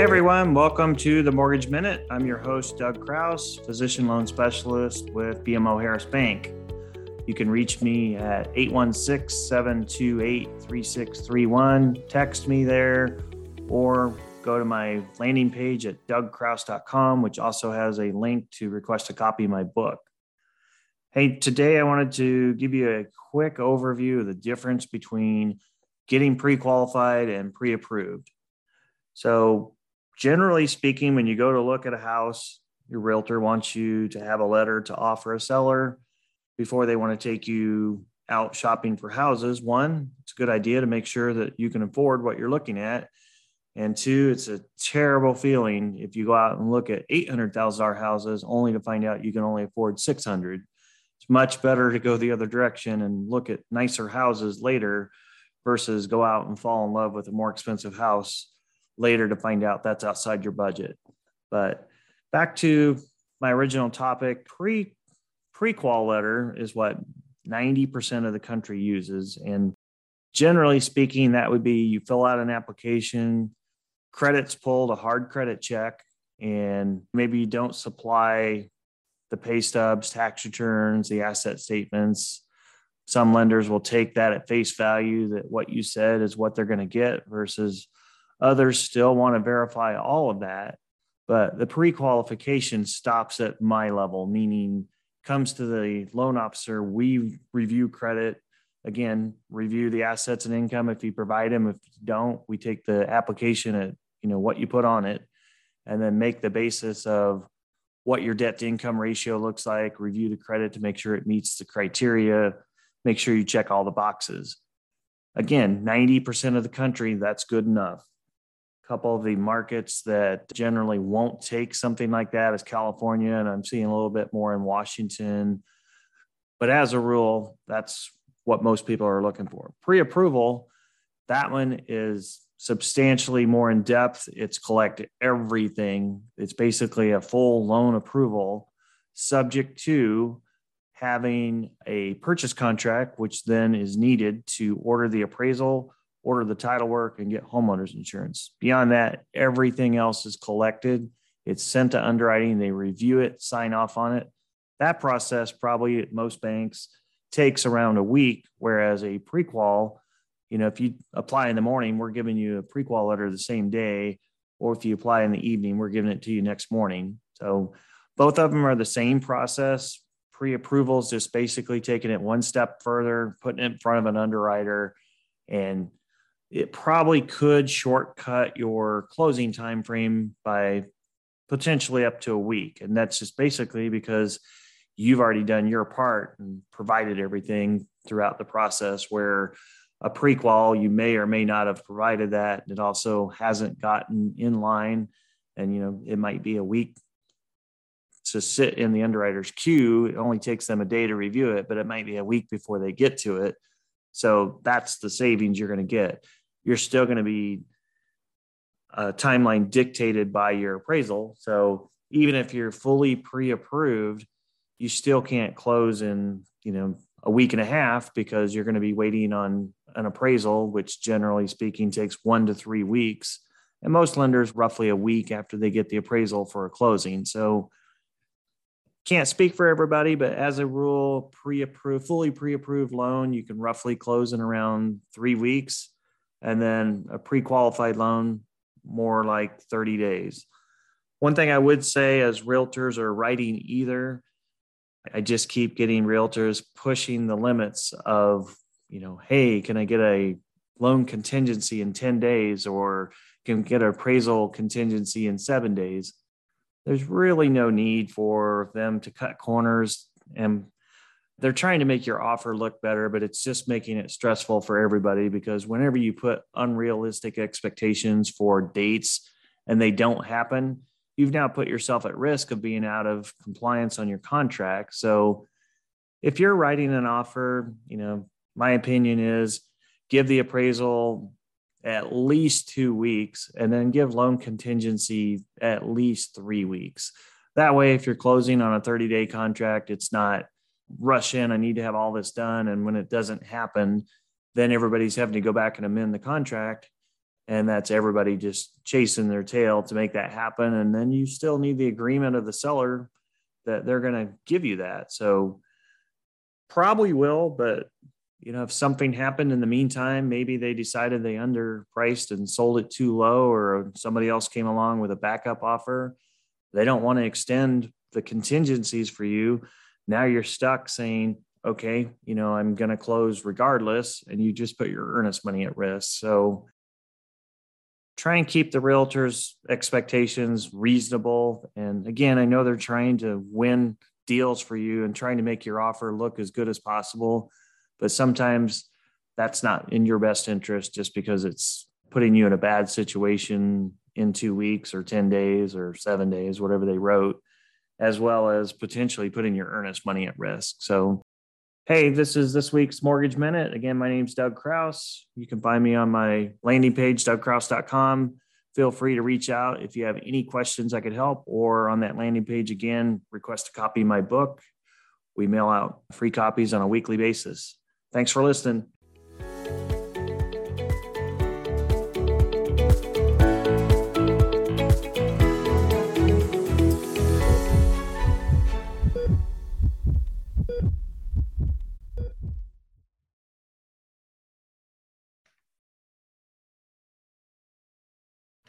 Hey everyone, welcome to the Mortgage Minute. I'm your host, Doug Crouse, physician loan specialist with BMO Harris Bank. You can reach me at 816 728 3631. Text me there or go to my landing page at dougcrouse.com, which also has a link to request a copy of my book. Hey, today I wanted to give you a quick overview of the difference between getting pre qualified and pre approved. So, generally speaking, when you go to look at a house, your realtor wants you to have a letter to offer a seller before they want to take you out shopping for houses. One, it's a good idea to make sure that you can afford what you're looking at. And two, it's a terrible feeling if you go out and look at $800,000 houses only to find out you can only afford 600. It's much better to go the other direction and look at nicer houses later versus go out and fall in love with a more expensive house later to find out that's outside your budget. But back to my original topic, pre pre-qual letter is what 90% of the country uses and generally speaking that would be you fill out an application credits pulled a hard credit check and maybe you don't supply the pay stubs tax returns the asset statements some lenders will take that at face value that what you said is what they're going to get versus Others still want to verify all of that, but the pre qualification stops at my level, meaning comes to the loan officer. We review credit again, review the assets and income if you provide them. If you don't, we take the application at you know what you put on it, and then make the basis of what your debt to income ratio looks like. Review the credit to make sure it meets the criteria. Make sure you check all the boxes. Again, 90% of the country, that's good enough couple of the markets that generally won't take something like that is California, and I'm seeing a little bit more in Washington. But as a rule, that's what most people are looking for. Pre approval, that one is substantially more in depth. It's collect everything. It's basically a full loan approval subject to having a purchase contract, which then is needed to order the appraisal order the title work, and get homeowners insurance. Beyond that, everything else is collected. It's sent to underwriting. They review it, sign off on it. That process probably at most banks takes around a week, whereas a prequal, you know, if you apply in the morning, we're giving you a prequal letter the same day, or if you apply in the evening, we're giving it to you next morning. So both of them are the same process. Pre-approval is just basically taking it one step further, putting it in front of an underwriter, and it probably could shortcut your closing time frame by potentially up to a week. And that's just basically because you've already done your part and provided everything throughout the process where a prequal you may or may not have provided that. It also hasn't gotten in line. And you know it might be a week to sit in the underwriter's queue. It only takes them a day to review it but it might be a week before they get to it. So that's the savings you're going to get you're still going to be a uh, timeline dictated by your appraisal. So even if you're fully pre-approved, you still can't close in, you know, a week and a half because you're going to be waiting on an appraisal, which generally speaking takes one to three weeks. And most lenders roughly a week after they get the appraisal for a closing. So can't speak for everybody, but as a rule, pre-approved, fully pre-approved loan, you can roughly close in around three weeks and then a pre-qualified loan more like 30 days. One thing I would say as realtors are writing either, I just keep getting realtors pushing the limits of, you know, hey, can I get a loan contingency in 10 days or can get an appraisal contingency in seven days? There's really no need for them to cut corners and they're trying to make your offer look better, but it's just making it stressful for everybody because whenever you put unrealistic expectations for dates and they don't happen, you've now put yourself at risk of being out of compliance on your contract. So if you're writing an offer, you know, my opinion is give the appraisal at least two weeks and then give loan contingency at least three weeks. That way, if you're closing on a 30 day contract, it's not rush in, I need to have all this done. And when it doesn't happen, then everybody's having to go back and amend the contract. And that's everybody just chasing their tail to make that happen. And then you still need the agreement of the seller that they're going to give you that. So probably will, but you know, if something happened in the meantime, maybe they decided they underpriced and sold it too low, or somebody else came along with a backup offer. They don't want to extend the contingencies for you. Now you're stuck saying, okay, you know, I'm going to close regardless. And you just put your earnest money at risk. So try and keep the realtors' expectations reasonable. And again, I know they're trying to win deals for you and trying to make your offer look as good as possible. But sometimes that's not in your best interest just because it's putting you in a bad situation in two weeks or 10 days or seven days, whatever they wrote, as well as potentially putting your earnest money at risk. So, hey, this is this week's Mortgage Minute. Again, my name's Doug Crouse. You can find me on my landing page, dougcrouse.com. Feel free to reach out if you have any questions I could help, or on that landing page again, request a copy of my book. We mail out free copies on a weekly basis. Thanks for listening.